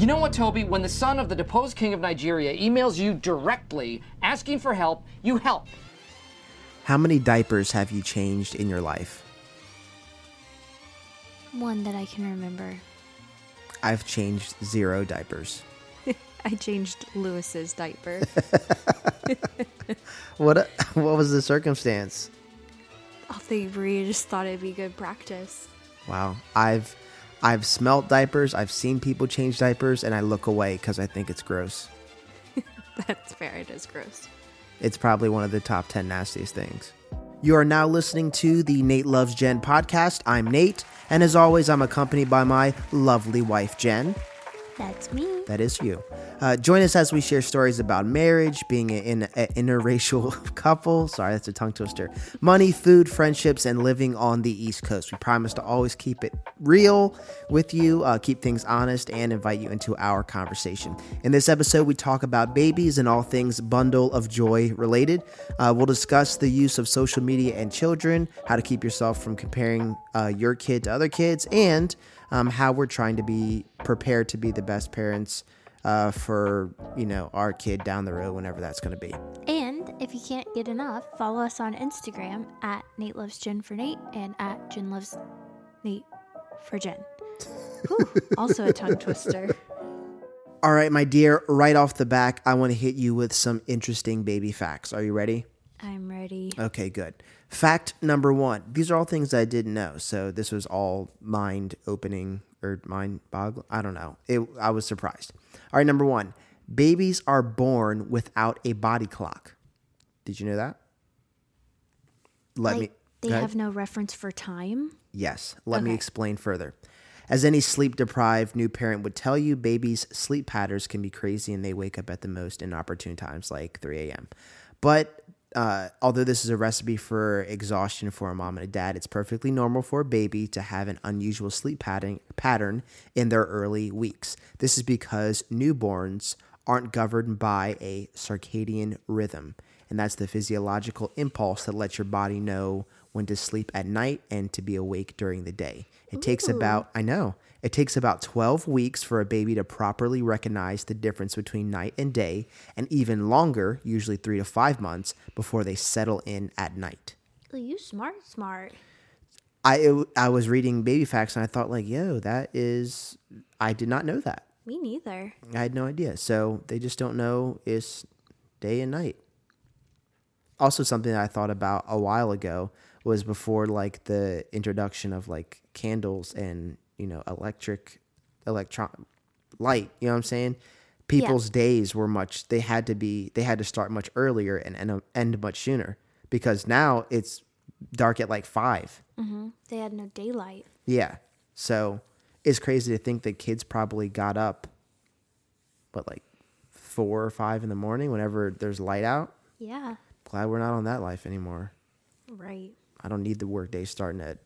You know what, Toby? When the son of the deposed king of Nigeria emails you directly asking for help, you help. How many diapers have you changed in your life? One that I can remember. I've changed zero diapers. I changed Lewis's diaper. What what was the circumstance? I think Maria just thought it'd be good practice. Wow. I've I've smelt diapers, I've seen people change diapers and I look away cuz I think it's gross. That's fair. It is gross. It's probably one of the top 10 nastiest things. You are now listening to the Nate Loves Jen podcast. I'm Nate, and as always, I'm accompanied by my lovely wife, Jen. That's me. That is you. Uh, join us as we share stories about marriage, being in an interracial couple. Sorry, that's a tongue twister. Money, food, friendships, and living on the East Coast. We promise to always keep it real with you, uh, keep things honest, and invite you into our conversation. In this episode, we talk about babies and all things bundle of joy related. Uh, we'll discuss the use of social media and children, how to keep yourself from comparing uh, your kid to other kids, and um, how we're trying to be prepared to be the best parents uh, for you know our kid down the road whenever that's going to be. And if you can't get enough, follow us on Instagram at Nate Loves Jen for Nate and at Jen Loves Nate for Jen. Whew, also a tongue twister. All right, my dear. Right off the back, I want to hit you with some interesting baby facts. Are you ready? I'm ready. Okay, good. Fact number one. These are all things I didn't know, so this was all mind opening or mind boggling. I don't know. It, I was surprised. All right, number one. Babies are born without a body clock. Did you know that? Let Like, me. they have no reference for time. Yes. Let me explain further. As any sleep deprived new parent would tell you, babies' sleep patterns can be crazy and they wake up at the most inopportune times, like 3 a.m. But uh, although this is a recipe for exhaustion for a mom and a dad, it's perfectly normal for a baby to have an unusual sleep pattern, pattern in their early weeks. This is because newborns aren't governed by a circadian rhythm, and that's the physiological impulse that lets your body know when to sleep at night and to be awake during the day. It takes about, I know, it takes about 12 weeks for a baby to properly recognize the difference between night and day, and even longer, usually three to five months, before they settle in at night. Oh, you smart, smart. I, it- I was reading baby facts and I thought, like, yo, that is, I did not know that. Me neither. I had no idea. So they just don't know it's day and night. Also, something that I thought about a while ago was before like the introduction of like candles and you know electric electron light. You know what I'm saying? People's days were much. They had to be. They had to start much earlier and end, end much sooner because now it's dark at like five. Mm-hmm. They had no daylight. Yeah. So it's crazy to think that kids probably got up, but like four or five in the morning whenever there's light out. Yeah, Glad we're not on that life anymore. right, I don't need the workday starting at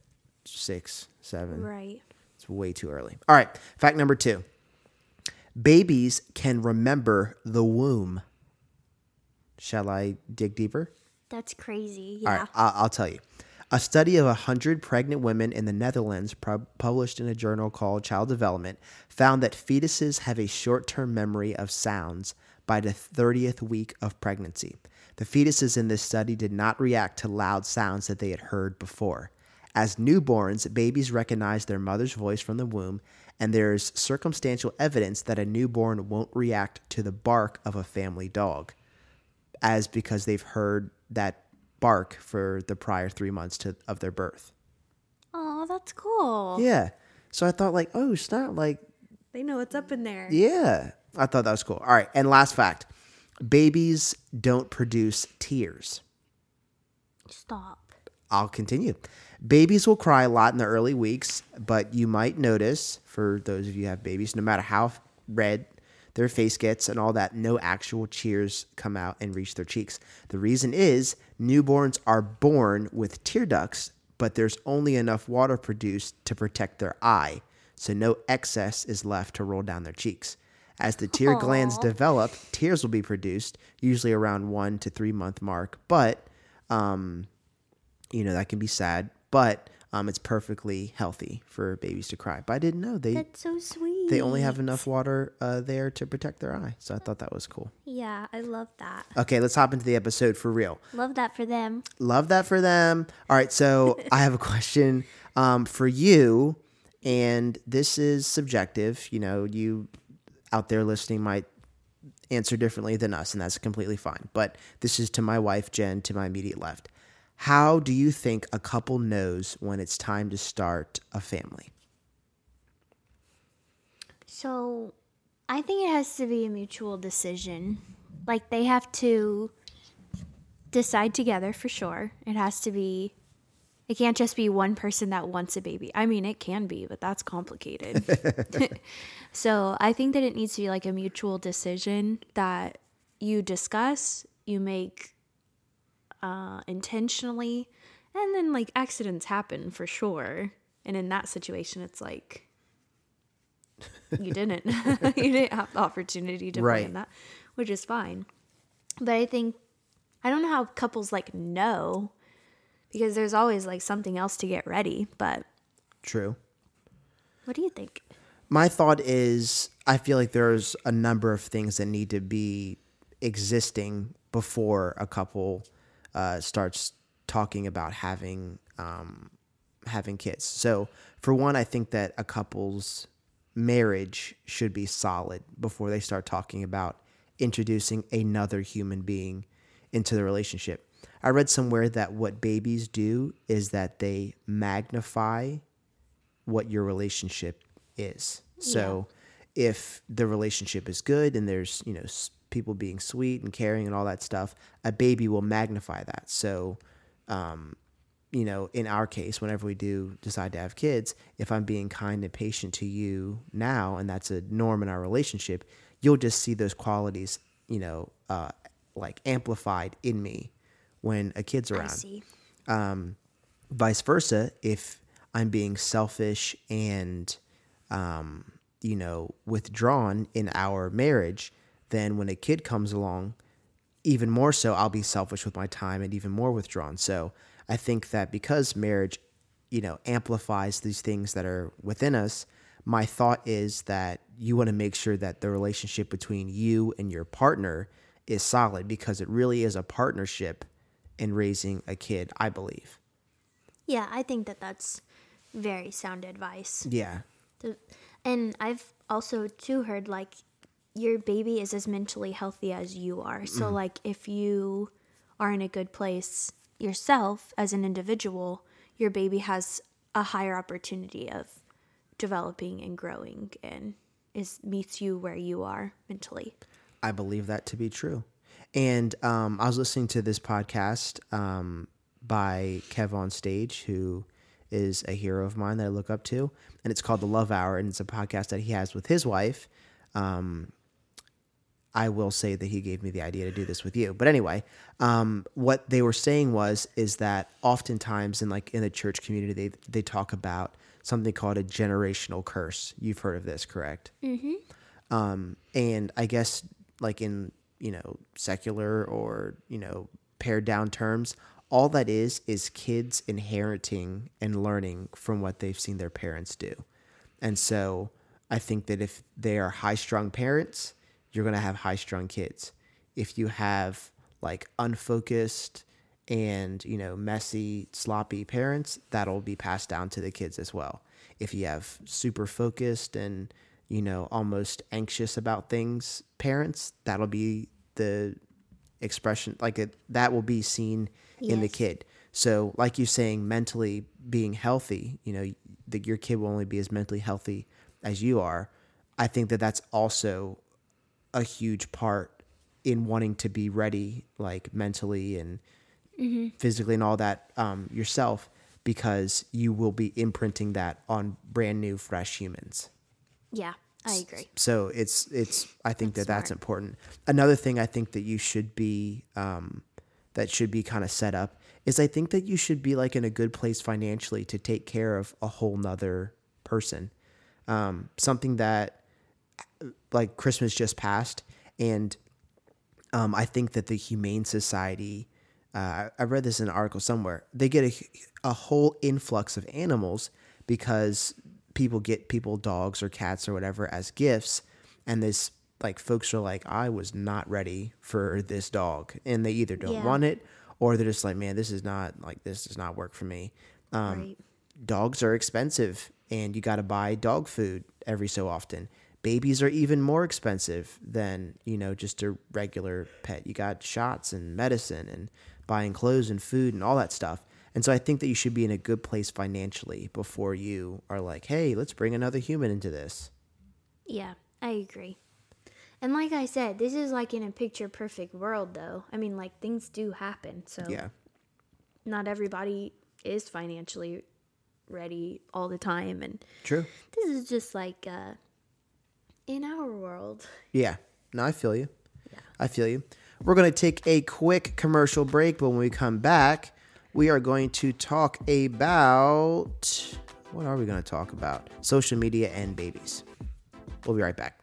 six, seven. right. It's way too early. All right. Fact number two babies can remember the womb. Shall I dig deeper? That's crazy. Yeah. right, I- I'll tell you. A study of 100 pregnant women in the Netherlands, pub- published in a journal called Child Development, found that fetuses have a short term memory of sounds by the 30th week of pregnancy. The fetuses in this study did not react to loud sounds that they had heard before. As newborns, babies recognize their mother's voice from the womb, and there's circumstantial evidence that a newborn won't react to the bark of a family dog as because they've heard that bark for the prior three months to, of their birth. Oh, that's cool. Yeah. So I thought like, oh snap, like, They know what's up in there. yeah. I thought that was cool. All right. And last fact. Babies don't produce tears. Stop. I'll continue. Babies will cry a lot in the early weeks, but you might notice, for those of you who have babies, no matter how red their face gets and all that, no actual tears come out and reach their cheeks. The reason is newborns are born with tear ducts, but there's only enough water produced to protect their eye, so no excess is left to roll down their cheeks. As the tear glands develop, tears will be produced, usually around one to three month mark, but um, you know that can be sad but um, it's perfectly healthy for babies to cry. But I didn't know they That's so sweet. they only have enough water uh, there to protect their eye. So I thought that was cool. Yeah, I love that. Okay, let's hop into the episode for real. Love that for them. Love that for them. All right, so I have a question um, for you, and this is subjective. You know, you out there listening might answer differently than us, and that's completely fine. But this is to my wife, Jen, to my immediate left. How do you think a couple knows when it's time to start a family? So, I think it has to be a mutual decision. Like they have to decide together for sure. It has to be it can't just be one person that wants a baby. I mean, it can be, but that's complicated. so, I think that it needs to be like a mutual decision that you discuss, you make uh, intentionally, and then like accidents happen for sure. And in that situation, it's like you didn't. you didn't have the opportunity to Right. plan that, which is fine. But I think I don't know how couples like know because there's always like something else to get ready. But True. what do you think? my thought is I feel like there's a number of things that need to be existing before a couple uh, starts talking about having um, having kids. So for one, I think that a couple's marriage should be solid before they start talking about introducing another human being into the relationship. I read somewhere that what babies do is that they magnify what your relationship is. So if the relationship is good and there's, you know, people being sweet and caring and all that stuff, a baby will magnify that. So, um, you know, in our case, whenever we do decide to have kids, if I'm being kind and patient to you now, and that's a norm in our relationship, you'll just see those qualities, you know, uh, like amplified in me when a kid's around I see. vice versa if i'm being selfish and um, you know withdrawn in our marriage then when a kid comes along even more so i'll be selfish with my time and even more withdrawn so i think that because marriage you know amplifies these things that are within us my thought is that you want to make sure that the relationship between you and your partner is solid because it really is a partnership in raising a kid i believe Yeah, I think that that's very sound advice. Yeah. And I've also too heard like your baby is as mentally healthy as you are. So mm-hmm. like if you are in a good place yourself as an individual, your baby has a higher opportunity of developing and growing and is meets you where you are mentally. I believe that to be true. And um, I was listening to this podcast um, by Kev on Stage, who is a hero of mine that I look up to, and it's called The Love Hour, and it's a podcast that he has with his wife. Um, I will say that he gave me the idea to do this with you, but anyway, um, what they were saying was is that oftentimes in like in the church community, they they talk about something called a generational curse. You've heard of this, correct? um, and I guess like in you know secular or you know pared down terms, all that is is kids inheriting and learning from what they've seen their parents do, and so I think that if they are high strung parents, you're gonna have high strung kids. If you have like unfocused and you know messy sloppy parents that'll be passed down to the kids as well if you have super focused and you know almost anxious about things parents that'll be the expression like it that will be seen in the kid. So like you saying mentally being healthy you know that your kid will only be as mentally healthy as you are i think that that's also a huge part in wanting to be ready like mentally and physically and all that um, yourself because you will be imprinting that on brand new fresh humans. Yeah, I agree. so it's it's i think that that's smart. important another thing i think that you should be um, that should be kind of set up is i think that you should be like in a good place financially to take care of a whole nother person um, something that like christmas just passed and um, i think that the humane society uh, I read this in an article somewhere. They get a, a whole influx of animals because people get people dogs or cats or whatever as gifts, and this like folks are like, I was not ready for this dog, and they either don't Yeah. want it or they're just like, man, this is not like this does not work for me. Um, right. dogs are expensive and you got to buy dog food every so often. Babies are even more expensive than, you know, just a regular pet. You got shots and medicine and buying clothes and food and all that stuff. And so I think that you should be in a good place financially before you are like, hey, let's bring another human into this. Yeah, I agree. And like I said, this is like in a picture perfect world, though. I mean, like things do happen. So Yeah. not everybody is financially ready all the time. And True. this is just like uh, in our world. Yeah. No, I feel you. I feel you. We're going to take a quick commercial break, but when we come back, we are going to talk about what are we going to talk about? Social media and babies. We'll be right back.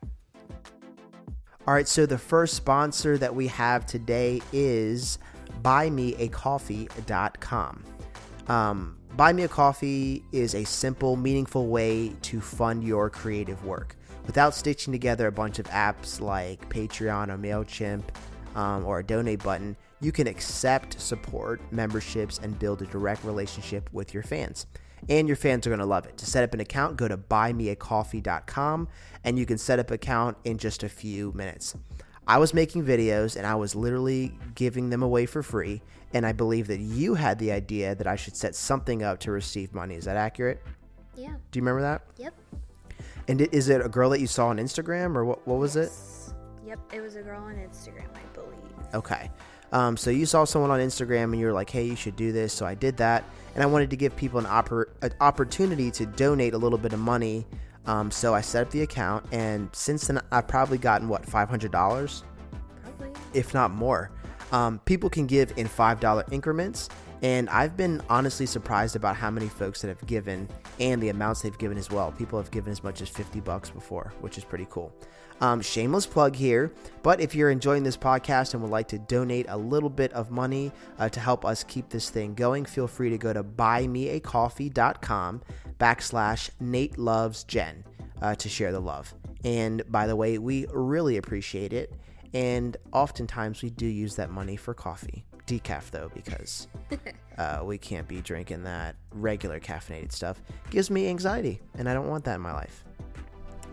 All right, so the first sponsor that we have today is buymeacoffee.com. Um, Buy Me a Coffee is a simple, meaningful way to fund your creative work without stitching together a bunch of apps like Patreon or MailChimp um, or a donate button. You can accept support, memberships, and build a direct relationship with your fans. And your fans are going to love it. To set up an account, go to buymeacoffee.com and you can set up an account in just a few minutes. I was making videos and I was literally giving them away for free. And I believe that you had the idea that I should set something up to receive money. Is that accurate? Yeah. Do you remember that? Yep. And is it a girl that you saw on Instagram or what, what was it? Yep. It was a girl on Instagram, I believe. Okay. Um, so you saw someone on Instagram and you were like, hey, you should do this. So I did that. And I wanted to give people an, oppor- an opportunity to donate a little bit of money. Um, so I set up the account. And since then, I've probably gotten, what, $500? Probably. if not more. Um, people can give in $5 increments. And I've been honestly surprised about how many folks that have given and the amounts they've given as well. People have given as much as 50 bucks before, which is pretty cool. Um, shameless plug here, but if you're enjoying this podcast and would like to donate a little bit of money uh, to help us keep this thing going, feel free to go to buymeacoffee.com backslash Nate Loves Jen uh, to share the love. And by the way, we really appreciate it. And oftentimes we do use that money for coffee. Decaf though, because uh, we can't be drinking that regular caffeinated stuff. Gives me anxiety, and I don't want that in my life.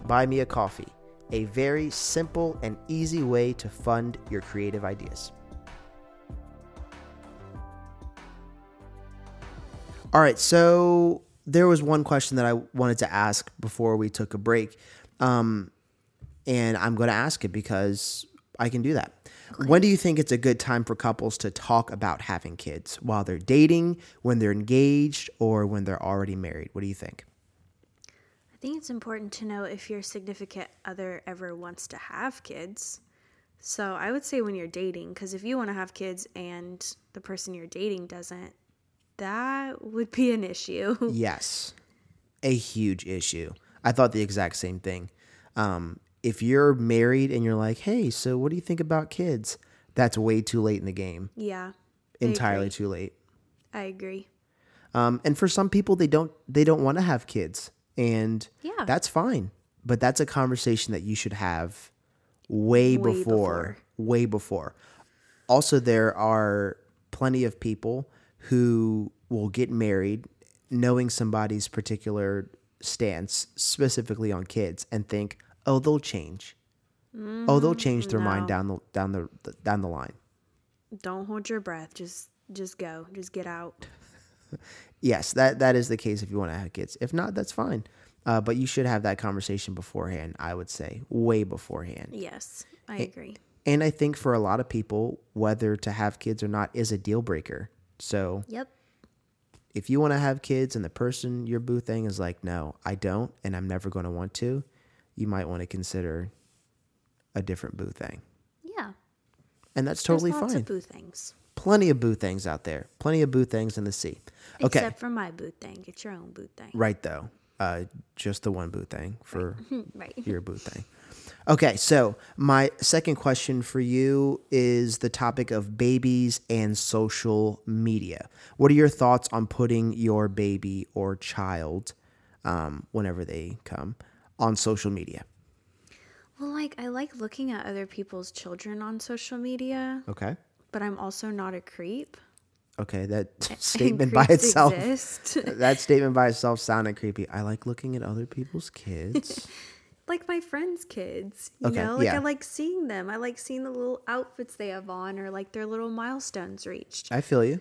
Buy me a coffee, a very simple and easy way to fund your creative ideas. All right, so there was one question that I wanted to ask before we took a break. Um, and I'm going to ask it because I can do that. When do you think it's a good time for couples to talk about having kids? While they're dating, when they're engaged, or when they're already married? What do you think? I think it's important to know if your significant other ever wants to have kids. So I would say when you're dating, because if you want to have kids and the person you're dating doesn't, that would be an issue. Yes, a huge issue. I thought the exact same thing. Um, if you're married and you're like, hey, so what do you think about kids? That's way too late in the game. yeah. Entirely too late. I agree. Um, and for some people, they don't they don't want to have kids, and Yeah. that's fine. But that's a conversation that you should have way, Way before, before. way before. Also, there are plenty of people who will get married knowing somebody's particular stance, specifically on kids, and think, "Oh, they'll change. oh, they'll mm, change their mind down the down the down the line." Don't hold your breath. Just just go. Just get out. yes, that that is the case if you want to have kids. If not, that's fine. Uh, but you should have that conversation beforehand. I would say way beforehand. Yes, I agree. And I think for a lot of people, whether to have kids or not is a deal breaker. So Yep. if you want to have kids and the person you're boo thing is like, no, I don't, and I'm never going to want to, you might want to consider a different boo thing. Yeah. And that's totally There's lots fine. of boo things. Plenty of boo things out there. Plenty of boo things in the sea. Okay. Except for my boo thing. Get your own boo thing. right though. Uh, just the one boo thing for Right. your boo thing. Okay, so my second question for you is the topic of babies and social media. What are your thoughts on putting your baby or child, um, whenever they come, on social media? Well, like I like looking at other people's children on social media, Okay. But I'm also not a creep. Okay, that statement by itself. that statement by itself sounded creepy. I like looking at other people's kids. like my friends' kids. You Okay, know, like yeah. I like seeing them. I like seeing the little outfits they have on or like their little milestones reached. I feel you.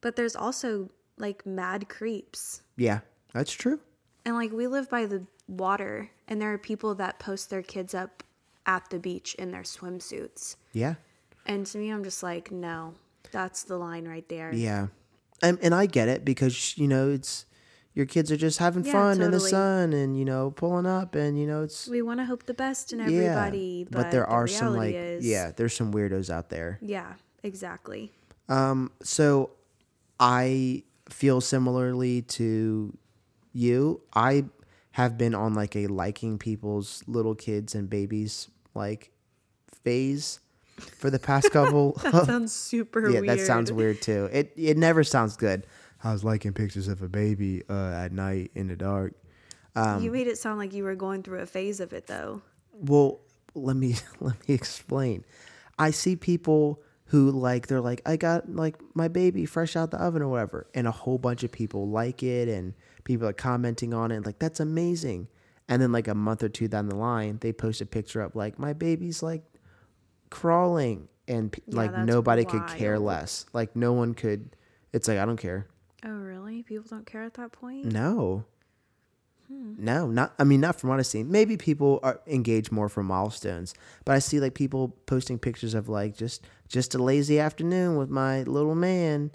But there's also like mad creeps. Yeah, that's true. And like we live by the water and there are people that post their kids up at the beach in their swimsuits. Yeah. And to me I'm just like, no. That's the line right there. Yeah. And, and I get it because, you know, it's your kids are just having Yeah, fun in the sun and, you know, pulling up and, you know, it's. We want to hope the best in everybody. yeah. everybody, but, there the are some, like, is, yeah, there's some weirdos out there. Yeah, exactly. Um, So I feel similarly to you. I have been on like a liking people's little kids and babies like phase for the past couple. That sounds super yeah, weird. that sounds weird too. It it never sounds good. I was liking pictures of a baby uh, at night in the dark. Um, you made it sound like you were going through a phase of it though. Well, let me let me explain. I see people who like they're like I got like my baby fresh out the oven or whatever, and a whole bunch of people like it, and people are commenting on it, like that's amazing. And then like a month or two down the line, they post a picture up like my baby's like crawling, and p Yeah, like nobody could care less. Like no one could. It's like I don't care. Oh really? People don't care at that point? No. Hmm. No, not. I mean, not from what I've seen. Maybe people are engaged more for milestones, but I see like people posting pictures of like just just a lazy afternoon with my little man,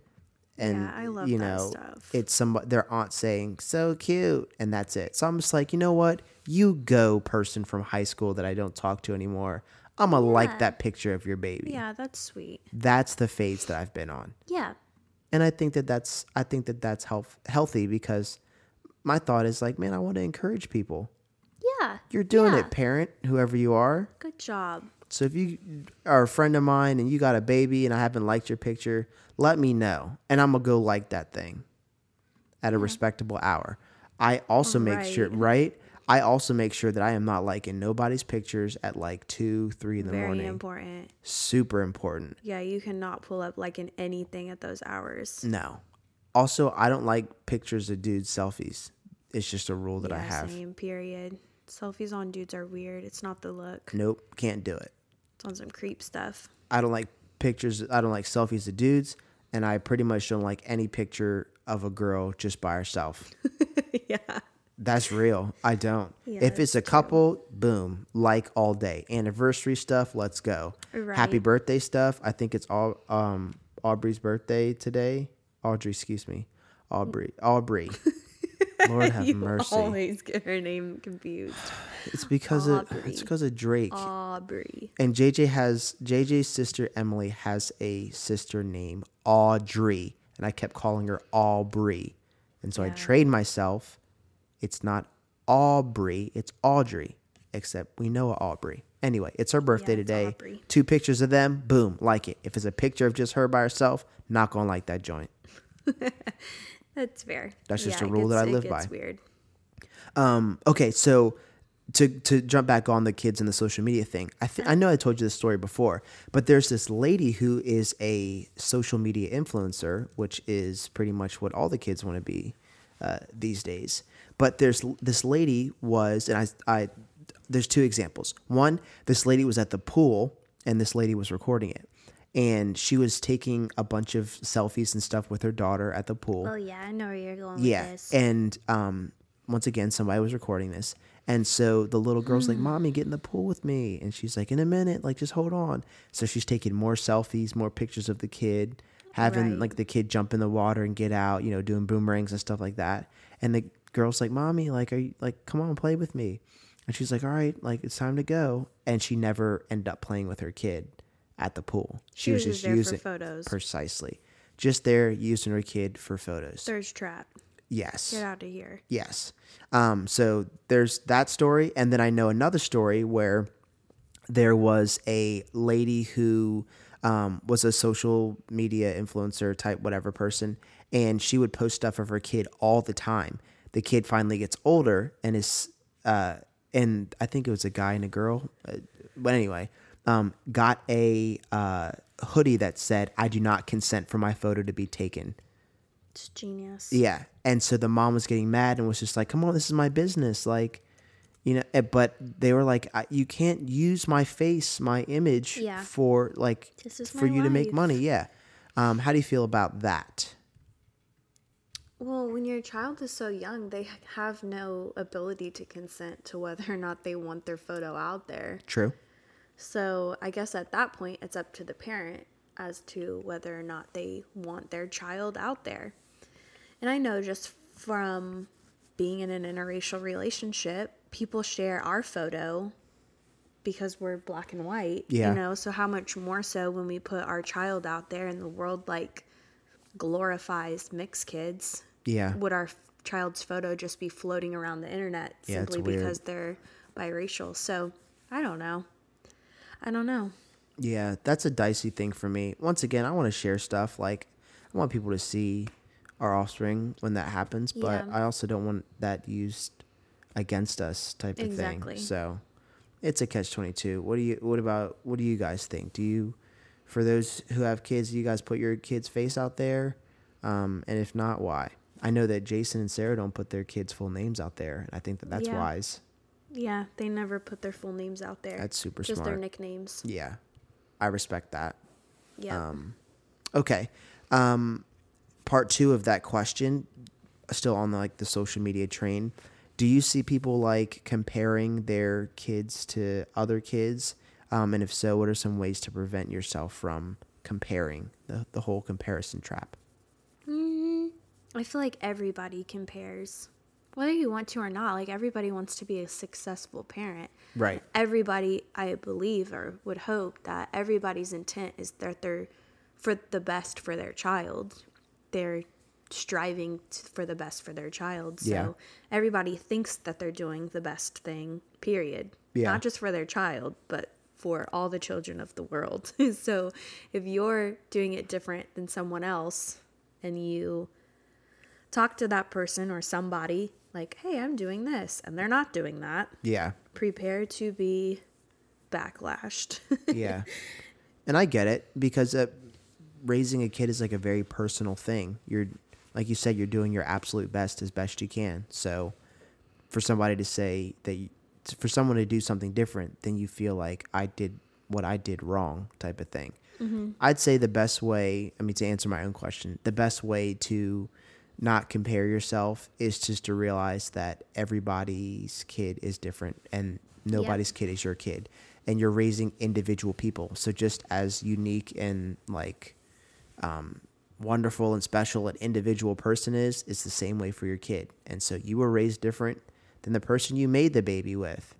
and Yeah, I love you that know, stuff. it's some their aunt saying so cute, and that's it. So I'm just like, you know what, you go, person from high school that I don't talk to anymore. I'm gonna like that picture of your baby. Yeah, that's sweet. That's the phase that I've been on Yeah. and I think that that's I think that that's health, healthy because my thought is like, man, I want to encourage people. Yeah. You're doing yeah. it, parent, whoever you are. Good job. So if you are a friend of mine and you got a baby and I haven't liked your picture, let me know, and I'm gonna go like that thing at a respectable hour. I also make sure, Right. I also make sure that I am not liking nobody's pictures at like two, three in the Very morning. important. Super important. Yeah, you cannot pull up like in anything at those hours. No. Also, I don't like pictures of dudes selfies. It's just a rule that I Yeah, have. Same period. Selfies on dudes are weird. It's not the look. Nope, can't do it. It's on some creep stuff. I don't like pictures. I don't like selfies of dudes, and I pretty much don't like any picture of a girl just by herself. yeah. That's real. I don't. Yeah, if it's a couple, boom, like all day. Anniversary stuff, let's go. Happy birthday stuff. I think it's all um Aubrey's birthday today. Audrey, excuse me. Aubrey. Aubrey. Lord have mercy. I always get her name confused. It's because of it's because of Drake. Aubrey. And JJ has JJ's sister Emily has a sister named Audrey, and I kept calling her Aubrey, and so I trained myself. It's not Aubrey, it's Audrey, except we know Aubrey. Anyway, it's her birthday Yeah, it's today. Aubrey. Two pictures of them, boom, like it. If it's a picture of just her by herself, not gonna like that joint. That's fair. That's just Yeah, a rule that I live by. gets weird. Um, okay, so to to jump back on the kids and the social media thing, I th- I know I told you this story before, but there's this lady who is a social media influencer, which is pretty much what all the kids want to be uh, these days. But there's this lady was, and I I there's two examples. One, this lady was at the pool, and this lady was recording it. And she was taking a bunch of selfies and stuff with her daughter at the pool. Oh yeah, I know where you're going Yeah. with this. And um, once again, somebody was recording this. And so the little girl's like, Mommy, get in the pool with me. And she's like, In a minute, like, just hold on. So she's taking more selfies, more pictures of the kid, having Right. like the kid jump in the water and get out, you know, doing boomerangs and stuff like that. And the girl's like, Mommy, like, are you like, come on, play with me. And she's like, All right, like, it's time to go. And she never ended up playing with her kid at the pool. She was just there for photos. Precisely. Just there using her kid for photos. Thirst trap. Yes. Get out of here. Yes. Um, so there's that story, and then I know another story where there was a lady who um, was a social media influencer type whatever person and she would post stuff of her kid all the time the kid finally gets older and is uh, and i think it was a guy and a girl uh, but anyway um, got a uh, hoodie that said i do not consent for my photo to be taken It's genius. yeah. And so the mom was getting mad and was just like, come on, this is my business. Like, you know, eh, but they were like, I- you can't use my face, my image Yeah. for like, for you to make money. Yeah. Um, how do you feel about that? Well, when your child is so young, they have no ability to consent to whether or not they want their photo out there. True. So I guess at that point, it's up to the parent as to whether or not they want their child out there. And I know just from being in an interracial relationship, people share our photo because we're black and white. Yeah. You know, so how much more so when we put our child out there and the world like glorifies mixed kids? Yeah. Would our f- child's photo just be floating around the internet Yeah, simply because they're biracial? So I don't know. I don't know. Yeah. That's a dicey thing for me. Once again, I want to share stuff. Like, I want people to see our offspring when that happens, but Yeah. I also don't want that used against us type of Exactly. thing. So it's a catch 22. What do you, what about, what do you guys think? Do you, for those who have kids, do you guys put your kid's face out there? Um, and if not, why? I know that Jason and Sarah don't put their kids' full names out there. And I think that that's Yeah. wise. Yeah, they never put their full names out there. That's super Just their nicknames. Yeah. I respect that. Yeah. Um, okay. Um, part two of that question, still on the, like the social media train. Do you see people like comparing their kids to other kids? Um, and if so, what are some ways to prevent yourself from comparing the, the whole comparison trap? I feel like everybody compares. Whether you want to or not, like everybody wants to be a successful parent. Right. Everybody, I believe or would hope that everybody's intent is that they're for the best for their child. They're striving t for the best for their child. So Yeah. everybody thinks that they're doing the best thing, period. Yeah. Not just for their child, but for all the children of the world. so if you're doing it different than someone else and you talk to that person or somebody like, hey, I'm doing this, and they're not doing that, Yeah. prepare to be backlashed. yeah. And I get it because uh, raising a kid is like a very personal thing. You're, like you said, you're doing your absolute best as best you can. So for somebody to say that, you, for someone to do something different, then you feel like I did what I did wrong type of thing. I'd say the best way, I mean, to answer my own question, the best way to not compare yourself. Is just to realize that everybody's kid is different and nobody's kid is your kid. And you're raising individual people. So just as unique and like um, wonderful and special an individual person is it's the same way for your kid. And so you were raised different than the person you made the baby with.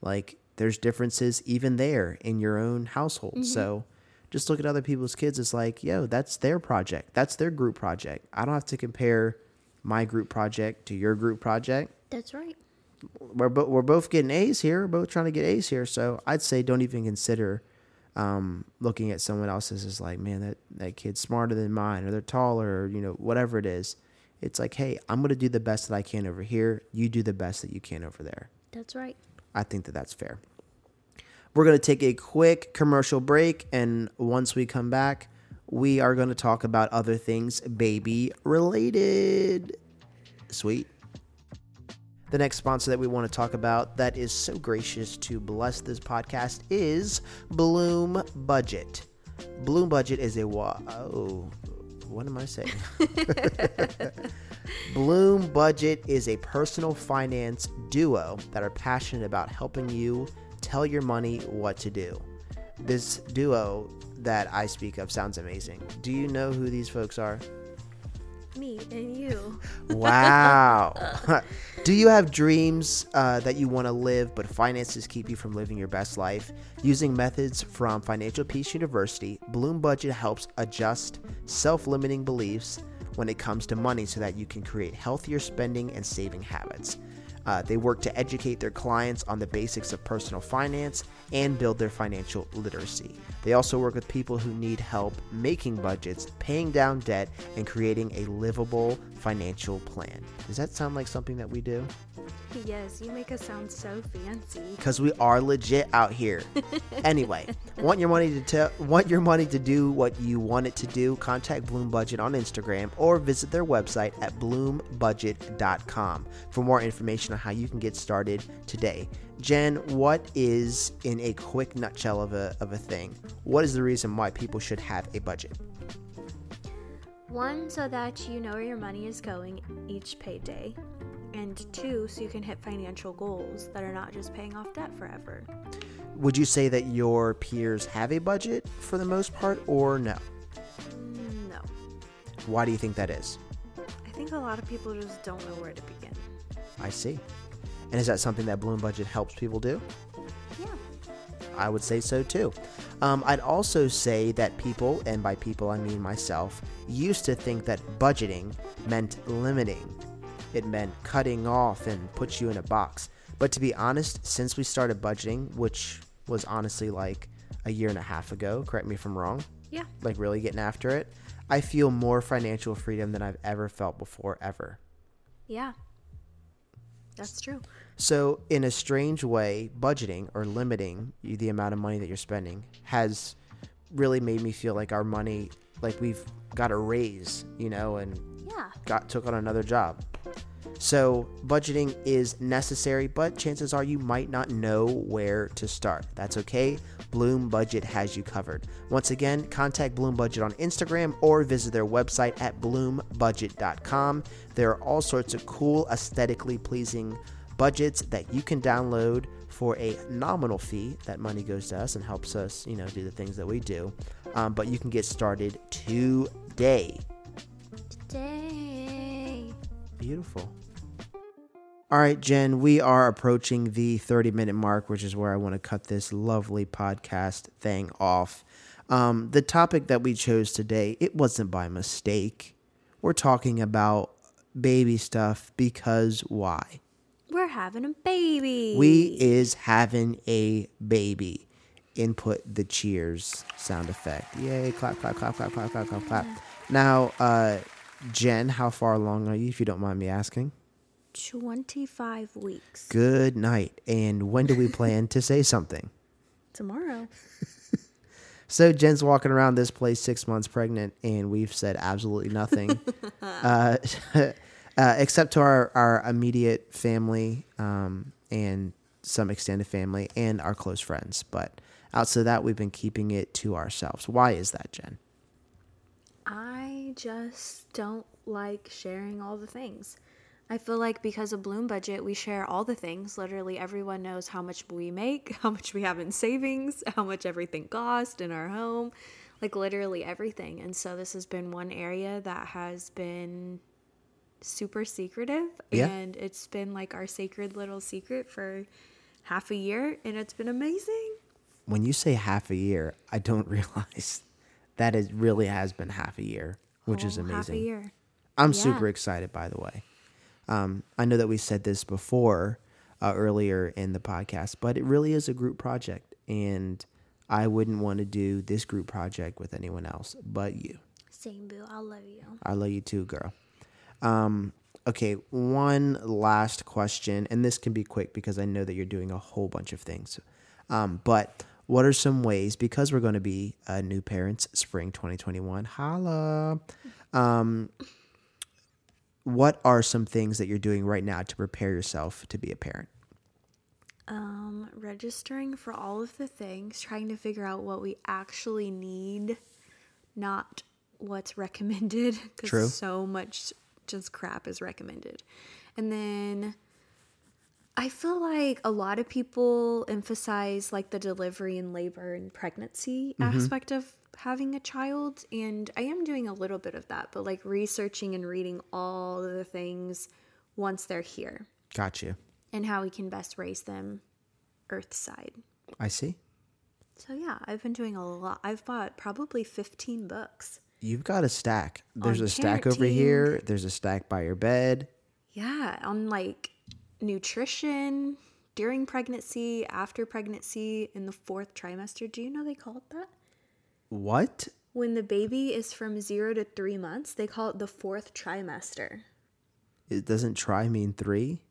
Like there's differences even there in your own household. So just look at other people's kids it's like yo that's their project that's their group project i don't have to compare my group project to your group project That's right. we're, bo- we're both getting A's here. We're both trying to get A's here. So I'd say don't even consider um, looking at someone else's as like, man, that, that kid's smarter than mine or they're taller or, you know, whatever it is. It's like, hey, I'm going to do the best that I can over here. You do the best that you can over there. That's right. I think that that's fair. We're going to take a quick commercial break. And once we come back, we are going to talk about other things baby related. Sweet. The next sponsor that we want to talk about that is so gracious to bless this podcast is Bloom Budget. Bloom Budget is a wa- oh, what am I saying? Bloom Budget is a personal finance duo that are passionate about helping you tell your money what to do. This duo that I speak of sounds amazing. Do you know who these folks are? Me and you. Wow. Do you have dreams uh, that you want to live, but finances keep you from living your best life? Using methods from Financial Peace University, Bloom Budget helps adjust self limiting beliefs when it comes to money so that you can create healthier spending and saving habits. Uh, they work to educate their clients on the basics of personal finance and build their financial literacy. They also work with people who need help making budgets, paying down debt, and creating a livable financial plan. Does that sound like something that we do? Yes, you make us sound so fancy. because we are legit out here. anyway, want your money to tell want your money to do what you want it to do? Contact Bloom Budget on Instagram or visit their website at bloombudget.com for more information on how you can get started today. Jen, what is in a quick nutshell of a of a thing? What is the reason why people should have a budget? One, so that you know where your money is going each payday. And two, so you can hit financial goals that are not just paying off debt forever. Would you say that your peers have a budget for the most part or no? Mm, No. Why do you think that is? I think a lot of people just don't know where to begin. I see. And is that something that Bloom Budget helps people do? Yeah. I would say so too. Um, I'd also say that people, and by people I mean myself, used to think that budgeting meant limiting. It meant cutting off and put you in a box. But to be honest, since we started budgeting, which was honestly like a year and a half ago, correct me if I'm wrong, Yeah. like really getting after it, I feel more financial freedom than I've ever felt before, ever. Yeah. That's true. So, in a strange way, budgeting or limiting the amount of money that you're spending has really made me feel like our money, like we've got a raise, you know, and Yeah. got took on another job. So, budgeting is necessary, but chances are you might not know where to start. That's okay. Bloom Budget has you covered. Once again, contact Bloom Budget on Instagram or visit their website at bloombudget.com. There are all sorts of cool, aesthetically pleasing budgets that you can download for a nominal fee. That money goes to us and helps us, you know, do the things that we do. Um, but you can get started today. Today. Beautiful. All right, Jen, we are approaching the 30 minute mark, which is where I want to cut this lovely podcast thing off. Um, the topic that we chose today, it wasn't by mistake. We're talking about baby stuff because why? We're having a baby. We is having a baby. Input the cheers sound effect. Yay, clap, clap, clap, clap, clap, clap, clap, clap. Now, uh, Jen, how far along are you, if you don't mind me asking? 25 weeks. Good night. And when do we plan to say something? Tomorrow. So Jen's walking around this place six months pregnant, and we've said absolutely nothing, uh, uh, except to our, our immediate family um, and some extended family and our close friends. But outside of that, we've been keeping it to ourselves. Why is that, Jen? I just don't like sharing all the things. I feel like because of Bloom Budget, we share all the things. Literally, everyone knows how much we make, how much we have in savings, how much everything costs in our home, like literally everything. And so, this has been one area that has been super secretive. Yeah. And it's been like our sacred little secret for half a year, and it's been amazing. When you say half a year, I don't realize that it really has been half a year, which is amazing. Half a year. I'm Yeah. super excited, by the way. Um, I know that we said this before uh, earlier in the podcast, but it really is a group project, and I wouldn't want to do this group project with anyone else but you. Same boo. I love you. I love you too, girl. Um, okay, one last question, and this can be quick because I know that you're doing a whole bunch of things. Um, but what are some ways, because we're going to be uh, new parents spring 2021, holla. Um, what are some things that you're doing right now to prepare yourself to be a parent? Um, registering for all of the things, trying to figure out what we actually need, not what's recommended. Because True. so much just crap is recommended. And then I feel like a lot of people emphasize like the delivery and labor and pregnancy aspect of having a child. And I am doing a little bit of that, but like researching and reading all of the things once they're here Got you. and how we can best raise them earthside. I see. So yeah, I've been doing a lot. I've bought probably 15 books. You've got a stack. There's On a stack over here. There's a stack by your bed. Yeah, on like nutrition during pregnancy, after pregnancy, in the fourth trimester. Do you know they call it that? What? When the baby is from zero to three months, they call it the fourth trimester. It doesn't try mean three?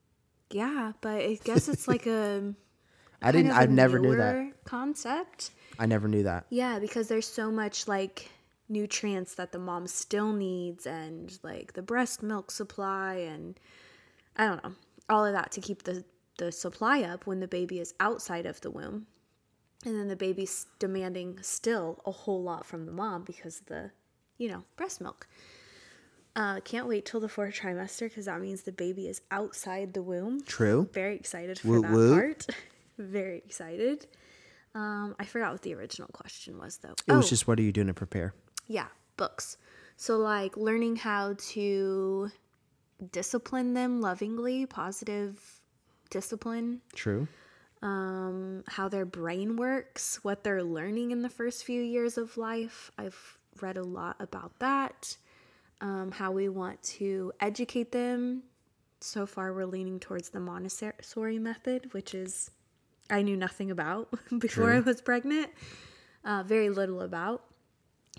Yeah, but I guess it's like a. I didn't. I never knew that. Concept. I never knew that. Yeah, because there's so much like nutrients that the mom still needs, and like the breast milk supply, and I don't know, all of that to keep the the supply up when the baby is outside of the womb, and then the baby's demanding still a whole lot from the mom because of the, you know, breast milk. Uh, can't wait till the fourth trimester because that means the baby is outside the womb. True. Very excited for Woot that woot. part. Very excited. Um, I forgot what the original question was though. It was Oh, just what are you doing to prepare? yeah, books. So like learning how to discipline them lovingly, positive discipline, True. Um, how their brain works, what they're learning in the first few years of life. I've read a lot about that. Um, how we want to educate them. So far, we're leaning towards the Montessori method, which is I knew nothing about before I was pregnant, uh, very little about.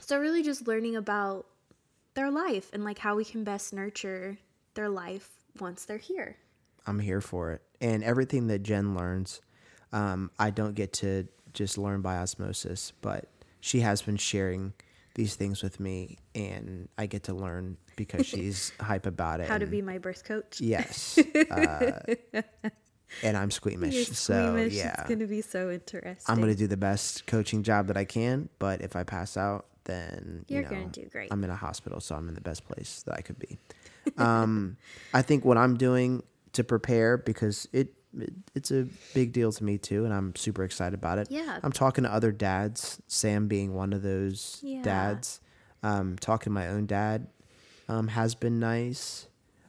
So, really, just learning about their life and like how we can best nurture their life once they're here. I'm here for it. And everything that Jen learns, um, I don't get to just learn by osmosis, but she has been sharing these things with me, and I get to learn because she's hype about it. How to be my birth coach. Yes. Uh, and I'm squeamish. You're so, squeamish. yeah. It's going to be so interesting. I'm going to do the best coaching job that I can, but if I pass out, then you You're know, gonna do great. I'm in a hospital, so I'm in the best place that I could be. Um, I think what I'm doing to prepare because it it's a big deal to me too, and I'm super excited about it. Yeah. I'm talking to other dads, Sam being one of those Yeah. dads. Um, talking to my own dad um, has been nice,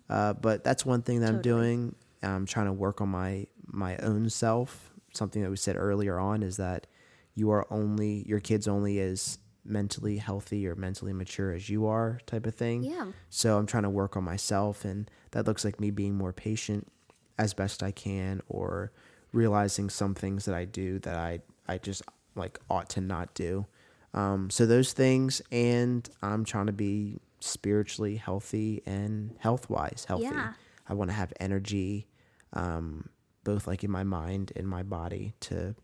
uh, but that's one thing that I'm doing. I'm trying to work on my my own self. Something that we said earlier on is that you are only your kids only as mentally healthy or mentally mature as you are type of thing. Yeah. So I'm trying to work on myself and that looks like me being more patient as best I can or realizing some things that I do that I I just like ought to not do. Um, so those things and I'm trying to be spiritually healthy and health wise healthy. Yeah. I want to have energy, um, both like in my mind and my body to,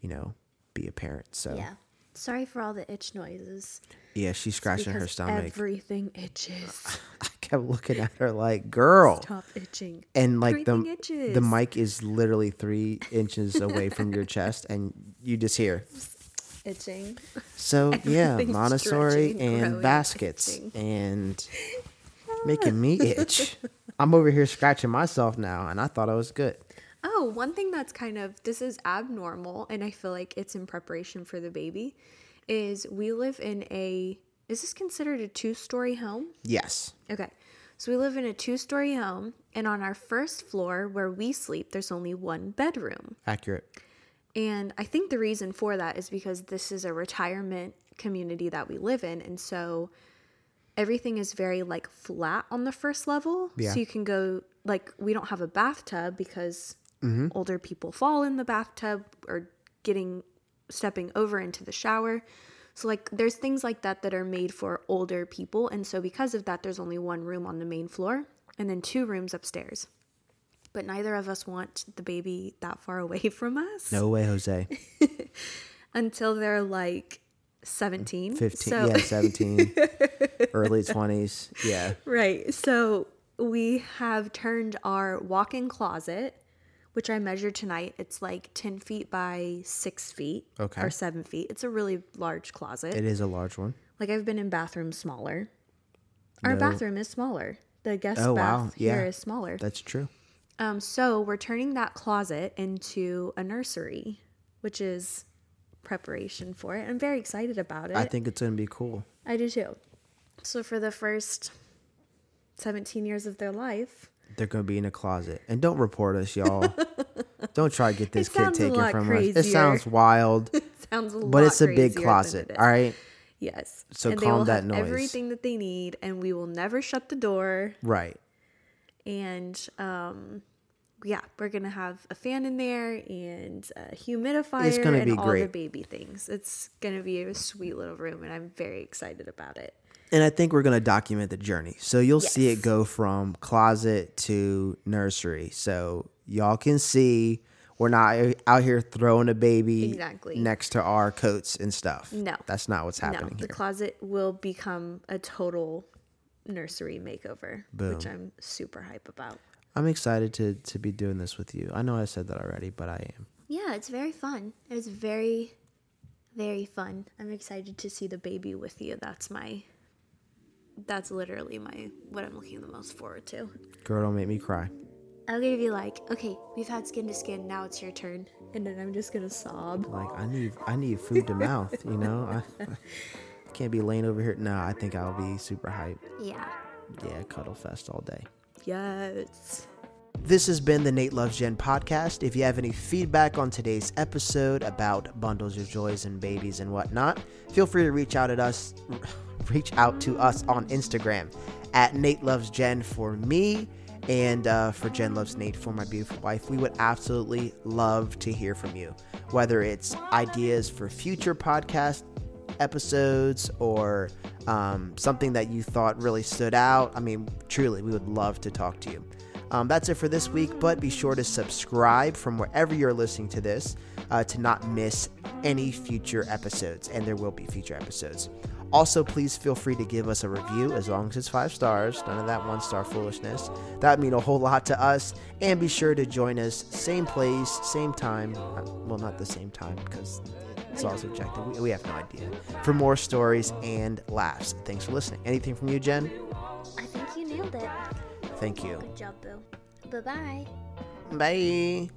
you know, be a parent. So Yeah. Sorry for all the itch noises. yeah, she's scratching her stomach. Everything itches. I kept looking at her like, girl. Stop itching. And like the itches. the mic is literally three inches away from your chest, and you just hear. itching. So yeah, Montessori and growing, baskets itching. and making me itch. I'm over here scratching myself now, and I thought I was good. Oh, one thing that's kind of this is abnormal, and I feel like it's in preparation for the baby, is we live in a. Is this considered a two-story home? Yes. Okay. So we live in a two-story home, and on our first floor where we sleep, there's only one bedroom. Accurate. And I think the reason for that is because this is a retirement community that we live in. And so everything is very like flat on the first level. Yeah. So you can go, like, we don't have a bathtub because Mm-hmm. older people fall in the bathtub or getting, stepping over into the shower. So, like, there's things like that that are made for older people. And so, because of that, there's only one room on the main floor and then two rooms upstairs. But neither of us want the baby that far away from us No way, Jose. until they're like 17. 15, So, yeah, 17, early 20s. Yeah. right. So we have turned our walk in closet, which I measured tonight. It's like 10 feet by six feet Okay. or seven feet. It's a really large closet. It is a large one. like I've been in bathrooms smaller. Our No. bathroom is smaller. The guest Oh, bath wow. here Yeah. is smaller. That's true. Um, so we're turning that closet into a nursery, which is preparation for it. I'm very excited about it. I think it's going to be cool. I do too. So for the first 17 years of their life, They're going to be in a closet. And don't report us, y'all. don't try to get this kid taken from us. It sounds wild, it sounds but it's a big closet. All right. Yes. So and they calm will that have noise. Everything that they need, and we will never shut the door. Right. And um, yeah, we're gonna have a fan in there and a humidifier gonna and be all the baby things. It's gonna be a sweet little room, and I'm very excited about it. And I think we're going to document the journey. So you'll see it go from closet to nursery. So y'all can see we're not out here throwing a baby Exactly. next to our coats and stuff. No. That's not what's happening no, the here. closet will become a total nursery makeover, which I'm super hype about. I'm excited to, to be doing this with you. I know I said that already, but I am. Yeah, it's very fun. It's very, very fun. I'm excited to see the baby with you. That's my. That's literally my what I'm looking the most forward to. Girl, don't make me cry. I'm gonna be like, okay, we've had skin to skin. Now it's your turn, and then I'm just gonna sob. Like I need I need food to mouth, you know? I, I can't be laying over here. No, I think I'll be super hyped. Yeah. Yeah, cuddle fest all day. Yes. This has been the Nate Loves Jen podcast. If you have any feedback on today's episode about bundles of joys and babies and whatnot, feel free to reach out at us, reach out to us on Instagram at Nate Loves Jen for me and uh, for Jen Loves Nate for my beautiful wife. We would absolutely love to hear from you, whether it's ideas for future podcast episodes or um, something that you thought really stood out. I mean, truly, we would love to talk to you. Um, that's it for this week, but be sure to subscribe from wherever you're listening to this uh, to not miss any future episodes, and there will be future episodes. Also, please feel free to give us a review as long as it's five stars. None of that one star foolishness. That would mean a whole lot to us. And be sure to join us, same place, same time. Uh, Well, not the same time because it's all subjective. We, we have no idea. For more stories and laughs. Thanks for listening. Anything from you, Jen? I think you nailed it. Thank you. Good job, Boo. Bye bye. Bye.